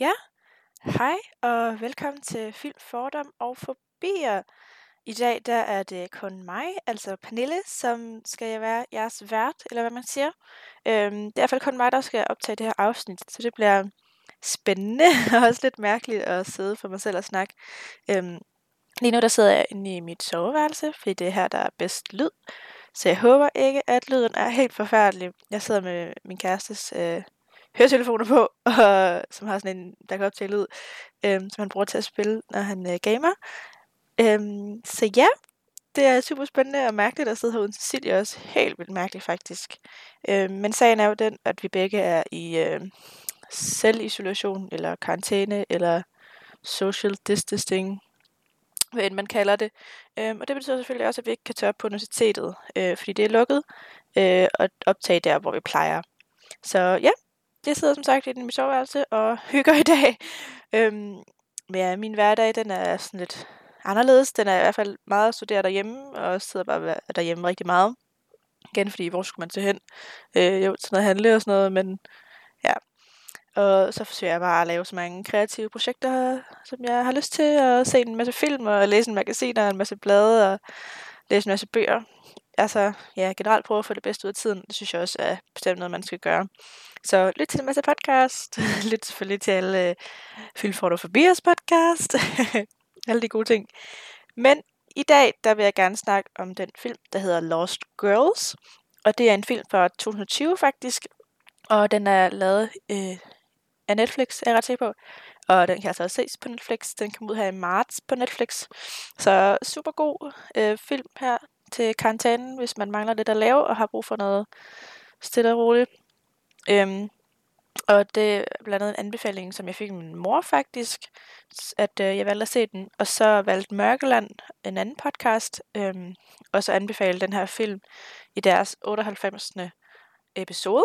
Ja, hej og velkommen til Film, Fordom og Fobier. I dag der er det kun mig, altså Pernille, som skal være jeres vært, eller hvad man siger. Øhm, det er i hvert fald kun mig, der skal optage det her afsnit, så det bliver spændende og også lidt mærkeligt at sidde for mig selv og snakke. Øhm, lige nu der sidder jeg inde i mit soveværelse, fordi det er her, der er bedst lyd. Så jeg håber ikke, at lyden er helt forfærdelig. Jeg sidder med min kærestes øh, høretelefoner på, og, som har sådan en, der kan optage lyd, øhm, som han bruger til at spille, når han øh, gamer. Øhm, så ja, det er super spændende og mærkeligt at sidde her uden Cecilie også. Helt vildt mærkeligt faktisk. Øhm, men sagen er jo den, at vi begge er i øh, selvisolation, eller karantæne, eller social distancing, hvad end man kalder det. Øhm, og det betyder selvfølgelig også, at vi ikke kan tage op på universitetet, øh, fordi det er lukket, øh, og optage der, hvor vi plejer. Så ja, jeg sidder som sagt i mit soveværelse og hygger i dag. Øhm, men ja, min hverdag, den er sådan lidt anderledes. Den er i hvert fald meget studeret derhjemme, og sidder bare derhjemme rigtig meget. Igen, fordi hvor skulle man til hen? Øh, jo, til noget handle og sådan noget, men ja. Og så forsøger jeg bare at lave så mange kreative projekter, som jeg har lyst til, og se en masse film, og læse en magasin og en masse blade, og læse en masse bøger. Altså, ja, generelt prøve at få det bedste ud af tiden. Det synes jeg også er bestemt noget, man skal gøre. Så lyt til en masse podcast. lyt selvfølgelig til alle uh, Forbias podcast. alle de gode ting. Men i dag, der vil jeg gerne snakke om den film, der hedder Lost Girls. Og det er en film fra 2020 faktisk. Og den er lavet øh, af Netflix, er jeg ret sikker på. Og den kan altså også ses på Netflix. Den kom ud her i marts på Netflix. Så super god øh, film her til karantænen, hvis man mangler lidt at lave og har brug for noget stille og roligt. Øhm, og det er blandt andet en anbefaling, som jeg fik min mor faktisk, at øh, jeg valgte at se den. Og så valgte Mørkeland, en anden podcast, øhm, og så anbefale den her film i deres 98. episode.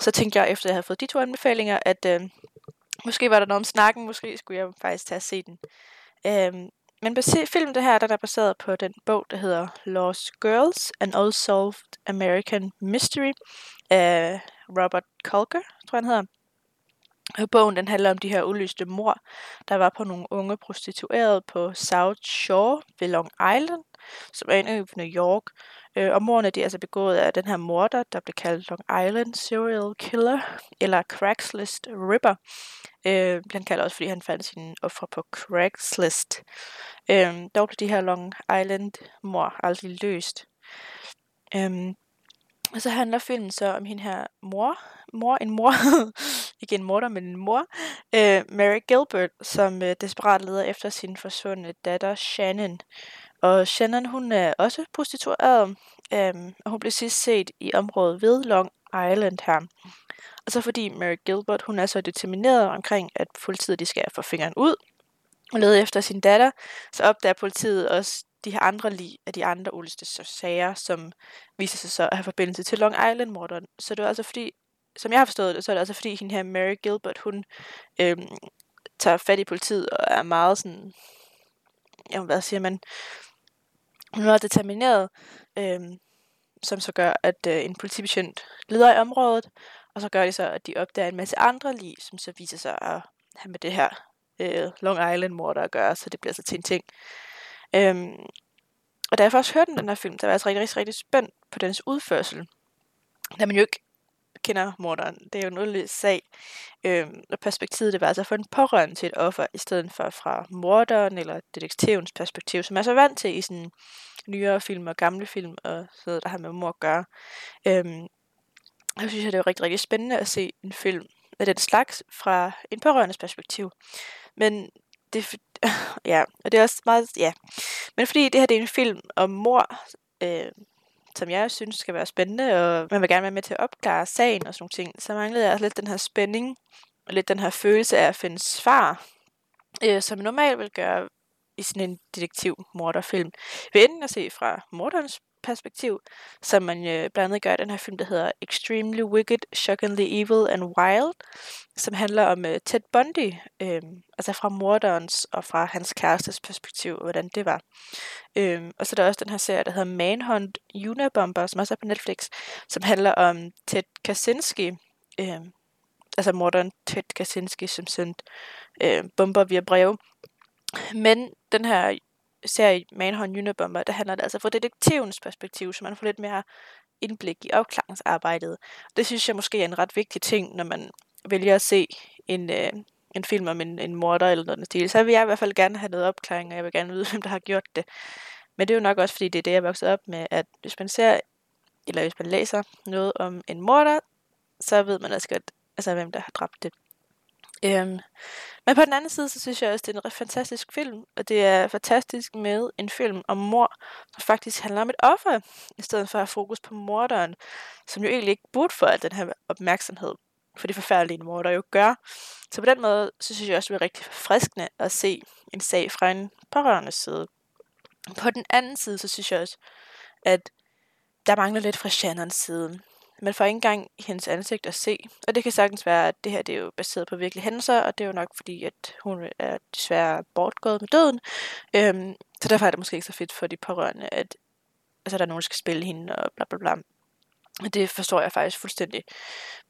Så tænkte jeg, efter jeg havde fået de to anbefalinger, at øh, måske var der noget om snakken, måske skulle jeg faktisk tage at se den. Øhm, men film, det her, der er baseret på den bog, der hedder Lost Girls, An Unsolved American Mystery af Robert Culker, tror jeg han hedder. Og bogen den handler om de her uløste mor, der var på nogle unge prostituerede på South Shore ved Long Island, som er en i New York. Øh, og morerne de er altså begået af den her morder, der blev kaldt Long Island Serial Killer, eller Craigslist Ripper. Øh, han kalder også, fordi han fandt sine ofre på Craigslist. Øh, dog blev de her Long Island mor aldrig løst. Øh, og så handler filmen så om hende her mor, mor, en mor, ikke en morder, men en mor, øh, Mary Gilbert, som øh, desperat leder efter sin forsvundne datter Shannon. Og Shannon, hun er også prostitueret, øh, og hun blev sidst set i området ved Long Island her. Og så fordi Mary Gilbert, hun er så determineret omkring, at politiet de skal få fingeren ud og lede efter sin datter, så opdager politiet også de her andre lig af de andre uliste sager, som viser sig så at have forbindelse til Long Island-morderen. Så det var altså fordi, som jeg har forstået det, så er det altså fordi, hende her Mary Gilbert, hun øhm, tager fat i politiet og er meget sådan, ja, hvad siger man, hun er determineret, øh, som så gør, at øh, en politibetjent leder i området, og så gør det så, at de opdager en masse andre lig, som så viser sig at have med det her øh, Long Island-morder at gøre, så det bliver så til en ting. Øhm, og da jeg først hørte den her film, der var jeg altså rigtig, rigtig, rigtig spændt på dens udførsel. Da man jo ikke kender morderen. Det er jo en underlig sag. Øhm, og perspektivet, det var altså få en pårørende til et offer, i stedet for fra morderen eller detektivens perspektiv, som er så vant til i sådan nyere film og gamle film, og så noget, der har med mor at gøre. Øhm, jeg synes, det er rigtig, rigtig spændende at se en film af den slags fra en pårørendes perspektiv. Men det, ja, og det er også meget, ja. Men fordi det her det er en film om mor, øh, som jeg synes skal være spændende, og man vil gerne være med til at opklare sagen og sådan nogle ting, så manglede jeg også lidt den her spænding, og lidt den her følelse af at finde svar, øh, som normalt vil gøre i sådan en detektiv-morderfilm. Ved enden at se fra morderens perspektiv, som man øh, blandt andet gør i den her film, der hedder Extremely Wicked, Shockingly Evil and Wild, som handler om øh, Ted Bundy, øh, altså fra morderens og fra hans kærestes perspektiv, hvordan det var. Øh, og så er der også den her serie, der hedder Manhunt Unabomber, som også er på Netflix, som handler om Ted Kaczynski, øh, altså morderen Ted Kaczynski, som sendte øh, bomber via brev. Men den her serie Manhunt Unabomber, der handler det altså fra detektivens perspektiv, så man får lidt mere indblik i opklaringsarbejdet. Det synes jeg måske er en ret vigtig ting, når man vælger at se en, øh, en film om en, en morder eller noget stil. Så vil jeg i hvert fald gerne have noget opklaring, og jeg vil gerne vide, hvem der har gjort det. Men det er jo nok også, fordi det er det, jeg er vokset op med, at hvis man ser, eller hvis man læser noget om en morder, så ved man også godt, altså, hvem der har dræbt det. Øhm, men på den anden side, så synes jeg også, det er en fantastisk film, og det er fantastisk med en film om mor, som faktisk handler om et offer, i stedet for at have fokus på morderen, som jo egentlig ikke burde få al den her opmærksomhed, for det forfærdelige morder jo gør. Så på den måde, så synes jeg også, det er rigtig forfriskende at se en sag fra en pårørende side. På den anden side, så synes jeg også, at der mangler lidt fra Shannons side. Man får ikke engang hendes ansigt at se. Og det kan sagtens være, at det her det er jo baseret på virkelige hændelser, og det er jo nok fordi, at hun er desværre bortgået med døden. Øhm, så derfor er det måske ikke så fedt for de pårørende, at altså, der er nogen, der skal spille hende og bla bla bla. Det forstår jeg faktisk fuldstændig.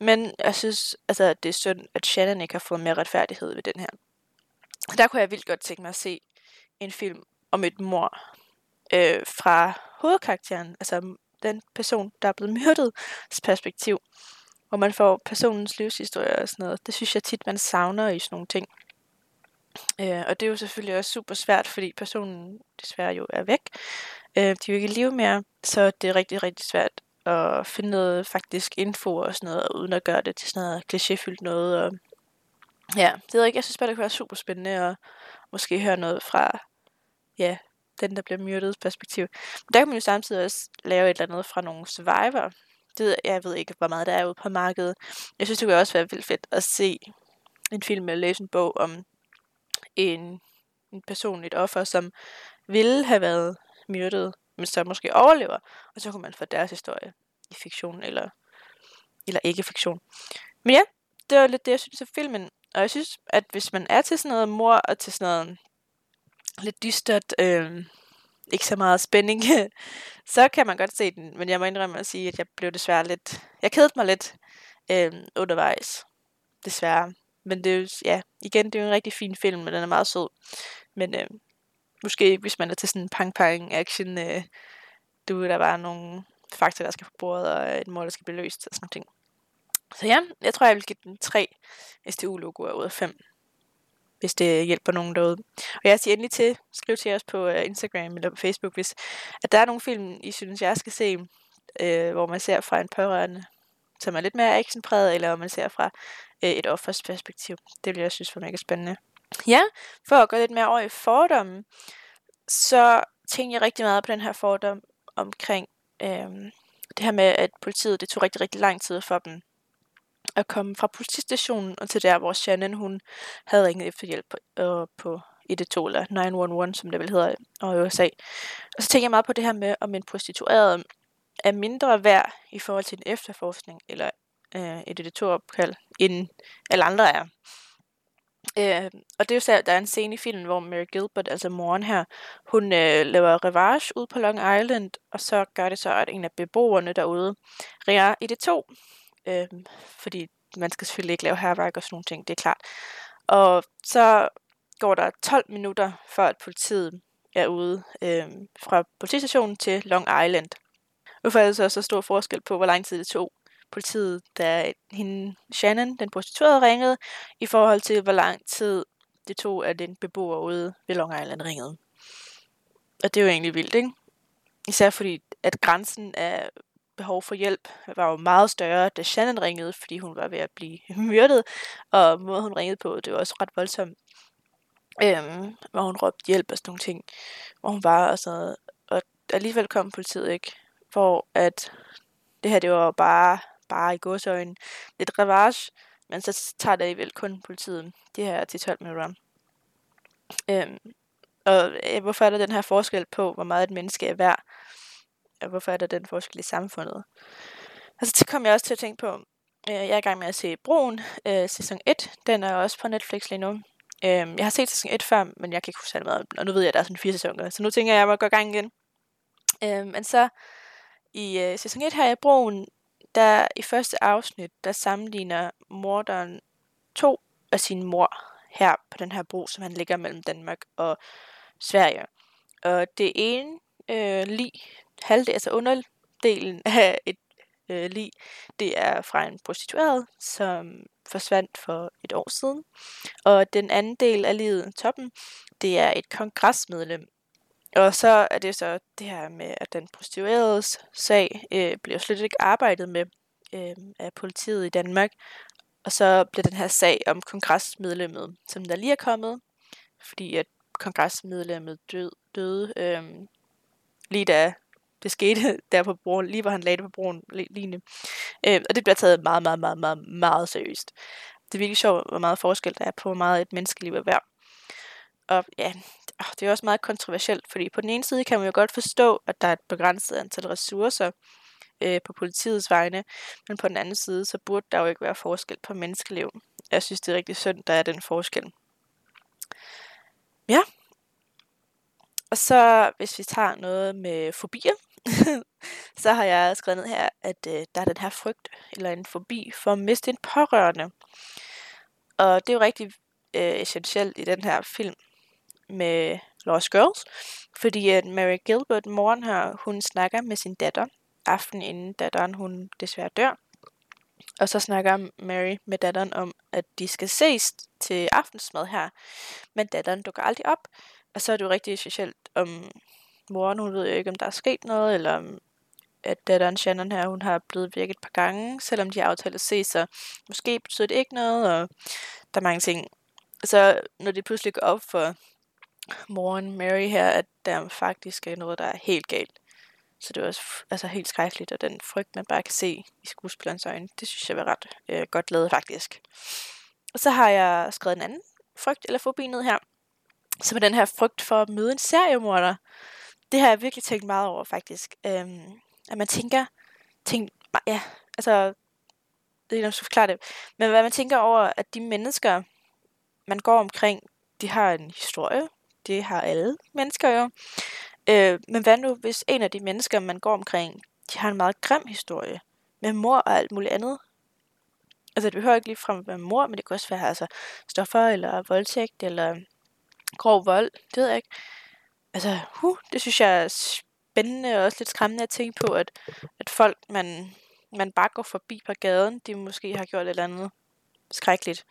Men jeg synes, altså, at det er synd, at Shannon ikke har fået mere retfærdighed ved den her. Der kunne jeg vildt godt tænke mig at se en film om et mor øh, fra hovedkarakteren, altså den person, der er blevet myrdet, perspektiv. Hvor man får personens livshistorie og sådan noget. Det synes jeg tit, man savner i sådan nogle ting. Øh, og det er jo selvfølgelig også super svært, fordi personen desværre jo er væk. Øh, de er jo ikke i live mere, så det er rigtig, rigtig svært at finde noget faktisk info og sådan noget, uden at gøre det til sådan noget klichéfyldt noget. Og ja, det ved ikke, jeg synes bare, det kunne være super spændende at måske høre noget fra, ja, den, der bliver myrdet perspektiv. Men der kan man jo samtidig også lave et eller andet fra nogle survivor. Det, jeg ved ikke, hvor meget der er ude på markedet. Jeg synes, det kunne også være vildt fedt at se en film eller læse en bog om en, en person, et offer, som ville have været myrdet, men så måske overlever, og så kunne man få deres historie i fiktion eller, eller ikke fiktion. Men ja, det var lidt det, jeg synes af filmen. Og jeg synes, at hvis man er til sådan noget mor og til sådan noget lidt dystert, øh, ikke så meget spænding, så kan man godt se den. Men jeg må indrømme at sige, at jeg blev desværre lidt... Jeg kedede mig lidt øh, undervejs. Desværre. Men det er jo, ja, igen, det er jo en rigtig fin film, men den er meget sød. Men øh, måske hvis man er til sådan en pang-pang action, øh, du der bare nogle fakta, der skal på bordet, og øh, et mål, der skal blive løst, og sådan noget. Så ja, jeg tror, jeg vil give den tre STU-logoer ud af 5 hvis det hjælper nogen derude. Og jeg siger endelig til, skriv til os på øh, Instagram eller på Facebook, hvis at der er nogle film, I synes, jeg skal se, øh, hvor man ser fra en pårørende, som er lidt mere actionpræget, eller om man ser fra øh, et offers perspektiv. Det vil jeg synes var mega spændende. Ja, for at gå lidt mere over i fordomme, så tænker jeg rigtig meget på den her fordom omkring øh, det her med, at politiet, det tog rigtig, rigtig lang tid for dem at komme fra politistationen og til der, hvor Shannon hun havde ringet efter hjælp på, øh, på 112 eller 911, som det vel hedder og i USA. Og så tænker jeg meget på det her med, om en prostitueret er mindre værd i forhold til en efterforskning eller øh, et opkald end alle andre er. Øh, og det er jo så, der er en scene i filmen, hvor Mary Gilbert, altså moren her, hun øh, laver revanche ud på Long Island, og så gør det så, at en af beboerne derude ringer i det to, øh, fordi man skal selvfølgelig ikke lave herværk og sådan nogle ting, det er klart. Og så går der 12 minutter, før at politiet er ude øh, fra politistationen til Long Island. Hvorfor er det så så stor forskel på, hvor lang tid det tog politiet, da hende, Shannon, den prostituerede, ringede, i forhold til, hvor lang tid det tog, at den beboer ude ved Long Island ringede. Og det er jo egentlig vildt, ikke? Især fordi, at grænsen er behov for hjælp var jo meget større, da Shannon ringede, fordi hun var ved at blive myrdet, og måden hun ringede på, det var også ret voldsomt. Øhm, hvor hun råbte hjælp og sådan nogle ting, hvor hun var og sådan noget. Og alligevel kom politiet ikke, hvor at det her, det var bare, bare i godsøjne lidt revage, men så tager det alligevel kun politiet det her til 12 minutter. Øhm, og øh, hvorfor er der den her forskel på, hvor meget et menneske er værd? Og hvorfor er der den forskel i samfundet? Og så kom jeg også til at tænke på, øh, jeg er i gang med at se Broen, øh, sæson 1. Den er også på Netflix lige nu. Øh, jeg har set sæson 1 før, men jeg kan ikke huske særlig meget. Og nu ved jeg, at der er sådan fire sæsoner. Så nu tænker jeg, at jeg må gå i gang igen. Øh, men så i øh, sæson 1 her i Broen, der i første afsnit, der sammenligner morderen to af sin mor her på den her bro, som han ligger mellem Danmark og Sverige. Og det ene øh, lig, halvdel, altså underdelen af et øh, lig, det er fra en prostitueret, som forsvandt for et år siden. Og den anden del af livet, toppen, det er et kongresmedlem. Og så er det så det her med, at den prostitueredes sag øh, bliver slet ikke arbejdet med øh, af politiet i Danmark. Og så bliver den her sag om kongresmedlemmet, som der lige er kommet, fordi at kongresmedlemmet død, døde øh, lige da det skete der på broen, lige hvor han lagde det på broen lignende. Øh, og det bliver taget meget, meget, meget, meget, meget seriøst. Det er virkelig sjovt, hvor meget forskel der er på, hvor meget et menneskeliv er værd. Og ja, det er også meget kontroversielt, fordi på den ene side kan man jo godt forstå, at der er et begrænset antal ressourcer øh, på politiets vegne, men på den anden side, så burde der jo ikke være forskel på menneskeliv. Jeg synes, det er rigtig synd, der er den forskel. Ja. Og så hvis vi tager noget med fobier, så har jeg skrevet ned her, at øh, der er den her frygt eller en fobi for at miste en pårørende. Og det er jo rigtig øh, essentielt i den her film med Lost Girls, fordi at Mary Gilbert, moren her, hun snakker med sin datter, aften inden datteren hun desværre dør. Og så snakker Mary med datteren om, at de skal ses til aftensmad her, men datteren dukker aldrig op. Og så er det jo rigtig specielt om moren, hun ved jo ikke, om der er sket noget, eller om at datteren Shannon her, hun har blevet virket et par gange, selvom de har aftalt at se, så måske betyder det ikke noget, og der er mange ting. Så når det pludselig går op for moren Mary her, at der faktisk er noget, der er helt galt, så det er også altså, helt skrækkeligt, og den frygt, man bare kan se i skuespillerens øjne, det synes jeg var ret øh, godt lavet faktisk. Og så har jeg skrevet en anden frygt eller fobi ned her, som er den her frygt for at møde en seriemorder. Det har jeg virkelig tænkt meget over faktisk. Øhm, at man tænker, tænk, ja, altså, det er ikke, om jeg forklare det, men hvad man tænker over, at de mennesker, man går omkring, de har en historie. Det har alle mennesker jo. Øh, men hvad nu, hvis en af de mennesker, man går omkring, de har en meget grim historie, med mor og alt muligt andet? Altså, det behøver ikke lige frem at være mor, men det kan også være altså, stoffer, eller voldtægt, eller grov vold, det ved jeg ikke. Altså, huh, det synes jeg er spændende og også lidt skræmmende at tænke på, at, at folk, man, man bare går forbi på gaden, de måske har gjort et eller andet skrækkeligt.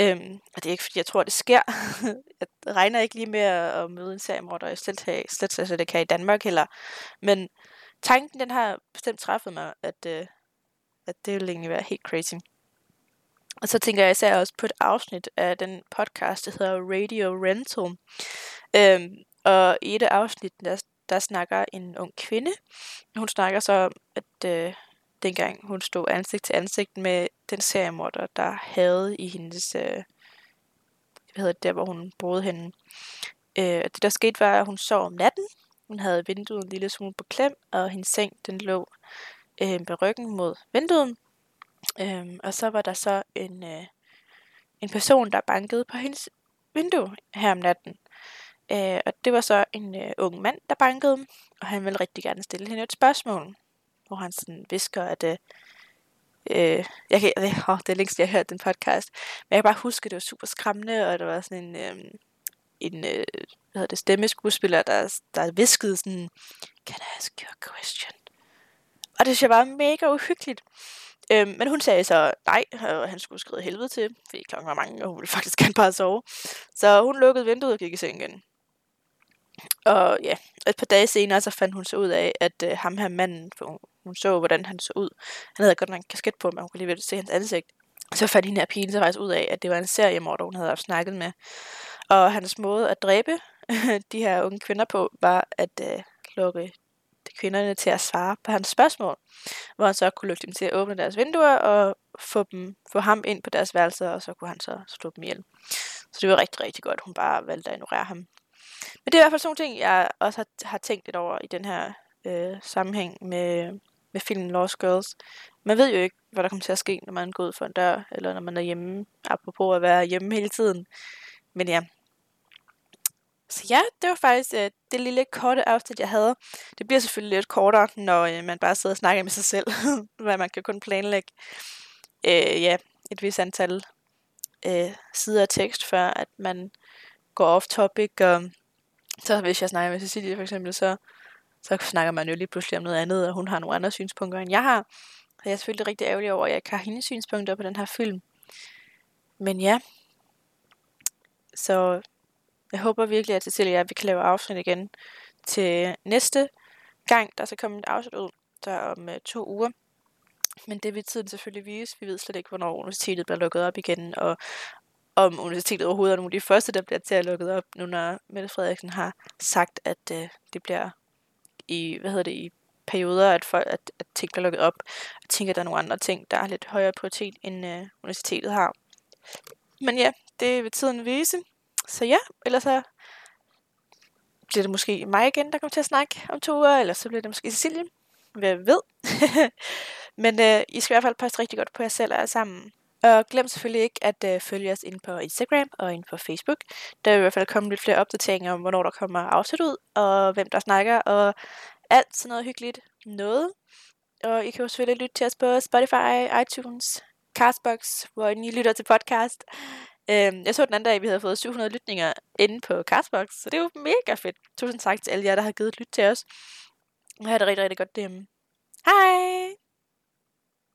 Øhm, og det er ikke fordi, jeg tror, det sker. jeg regner ikke lige med at møde en seriemorder, jeg slet, slet, slet, slet det kan i Danmark heller. Men tanken, den har bestemt træffet mig, at, øh, at det ville egentlig være helt crazy. Og så tænker jeg især også på et afsnit af den podcast, der hedder Radio Rental. Øhm, og i et af afsnittene, der, der snakker en ung kvinde. Hun snakker så om, at øh, dengang hun stod ansigt til ansigt med den seriemorder, der havde i hendes, øh, hvad hedder det, der hvor hun boede henne. Øh, det der skete var, at hun sov om natten. Hun havde vinduet en lille smule på klem, og hendes seng den lå øh, med ryggen mod vinduet. Øh, og så var der så en, øh, en person, der bankede på hendes vindue her om natten. Øh, og det var så en øh, ung mand, der bankede, og han ville rigtig gerne stille hende et spørgsmål hvor han sådan visker, at øh, øh, jeg kan, det, oh, det er længst, jeg har hørt den podcast, men jeg kan bare huske, at det var super skræmmende, og der var sådan en, øh, en øh, hvad hedder det, stemmeskuespiller, der, der viskede sådan, can I ask you a question? Og det synes jeg var mega uhyggeligt. Øh, men hun sagde så nej, og han skulle skride helvede til, fordi klokken var mange, og hun ville faktisk gerne bare sove. Så hun lukkede vinduet og gik i seng igen. Og ja, et par dage senere, så fandt hun så ud af, at øh, ham her manden, for hun så, hvordan han så ud. Han havde godt nok en kasket på, men hun kunne alligevel se hans ansigt. Så fandt hende her pigen så faktisk ud af, at det var en seriemorder, hun havde haft snakket med. Og hans måde at dræbe de her unge kvinder på, var at øh, lukke de kvinderne til at svare på hans spørgsmål. Hvor han så kunne lukke dem til at åbne deres vinduer og få, dem, få ham ind på deres værelser, og så kunne han så slå dem ihjel. Så det var rigtig, rigtig godt, hun bare valgte at ignorere ham. Men det er i hvert fald sådan ting, jeg også har, har tænkt lidt over i den her øh, sammenhæng med, med filmen Lost Girls. Man ved jo ikke, hvad der kommer til at ske, når man går ud for en dør, eller når man er hjemme, apropos at være hjemme hele tiden. Men ja, Så ja, det var faktisk øh, det lille korte afsnit, jeg havde. Det bliver selvfølgelig lidt kortere, når øh, man bare sidder og snakker med sig selv, hvad man kan kun planlægge. Øh, ja, et vis antal øh, sider af tekst, før at man går off topic. Og så hvis jeg snakker med Cecilie for eksempel, så, så snakker man jo lige pludselig om noget andet, og hun har nogle andre synspunkter, end jeg har. Og jeg er selvfølgelig rigtig ærgerlig over, at jeg ikke har hendes synspunkter på den her film. Men ja, så jeg håber virkelig, at Cecilia og jeg, vi kan lave afsnit igen til næste gang, der så kommer et afsnit ud, der om uh, to uger. Men det vil tiden selvfølgelig vise. Vi ved slet ikke, hvornår universitetet bliver lukket op igen, og om universitetet overhovedet er nogle af de første, der bliver til at lukket op, nu når Mette Frederiksen har sagt, at øh, det bliver i, hvad hedder det, i perioder, at, folk, at, at ting bliver lukket op. Jeg tænker, at der er nogle andre ting, der har lidt højere prioritet, end øh, universitetet har. Men ja, det vil tiden vise. Så ja, ellers så bliver det måske mig igen, der kommer til at snakke om to uger, eller så bliver det måske Cecilie. Hvad ved. Men øh, I skal i hvert fald passe rigtig godt på jer selv alle sammen. Og glem selvfølgelig ikke at øh, følge os ind på Instagram og ind på Facebook. Der er i hvert fald kommet lidt flere opdateringer om, hvornår der kommer afsnit ud, og hvem der snakker, og alt sådan noget hyggeligt noget. Og I kan jo selvfølgelig lytte til os på Spotify, iTunes, Castbox, hvor I lytter til podcast. Øhm, jeg så den anden dag, at vi havde fået 700 lytninger inde på Castbox, så det er jo mega fedt. Tusind tak til alle jer, der har givet et lyt til os. Jeg har det rigtig, rigtig godt derhjemme. Hej!